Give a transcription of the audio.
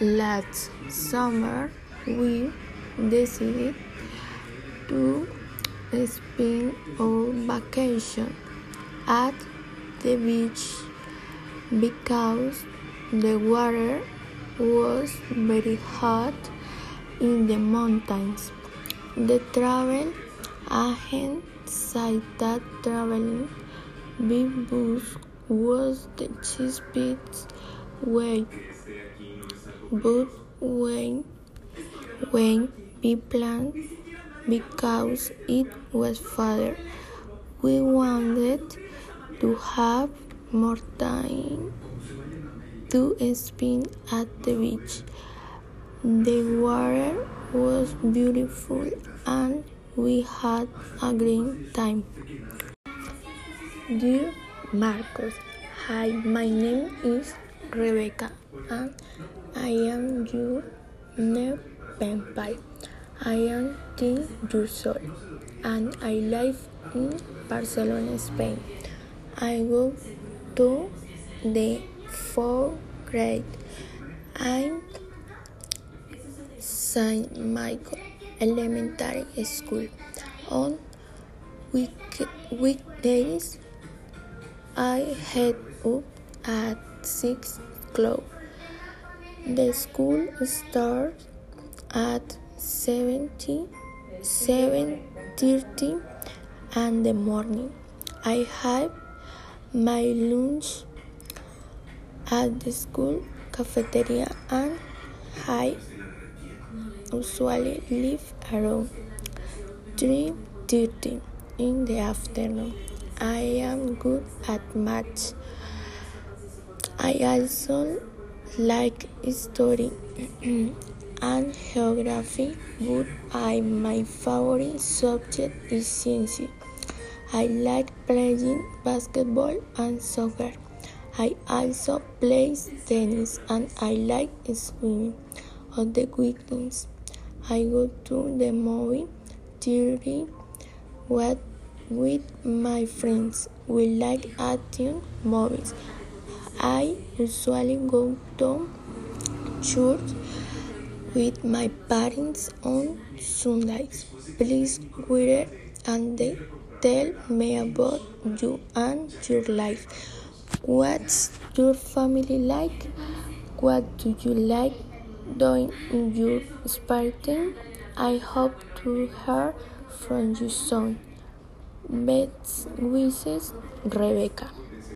Last summer, we decided to spend our vacation at the beach because the water was very hot in the mountains. The travel agent said that traveling by bus was the cheapest way, but when when we planned because it was father we wanted to have more time to spend at the beach. The water was beautiful and we had a great time. Dear Marcos, hi, my name is Rebecca and I am your pen. I am 10 years old and I live in Barcelona, Spain. I go to the fourth grade. I'm Saint Michael Elementary School. On week weekdays, I head up at six o'clock. The school starts at 70, 7.30 in the morning. I have my lunch at the school cafeteria and I usually leave around 3.30 in the afternoon. I am good at math. I also like history and geography, but I, my favorite subject is science. I like playing basketball and soccer. I also play tennis and I like swimming. On the weekends, I go to the movie theater with, with my friends. We like action movies. I usually go to church with my parents on Sundays. Please write and tell me about you and your life. What's your family like? What do you like doing in your spare time? I hope to hear from you soon. Best wishes, Rebecca.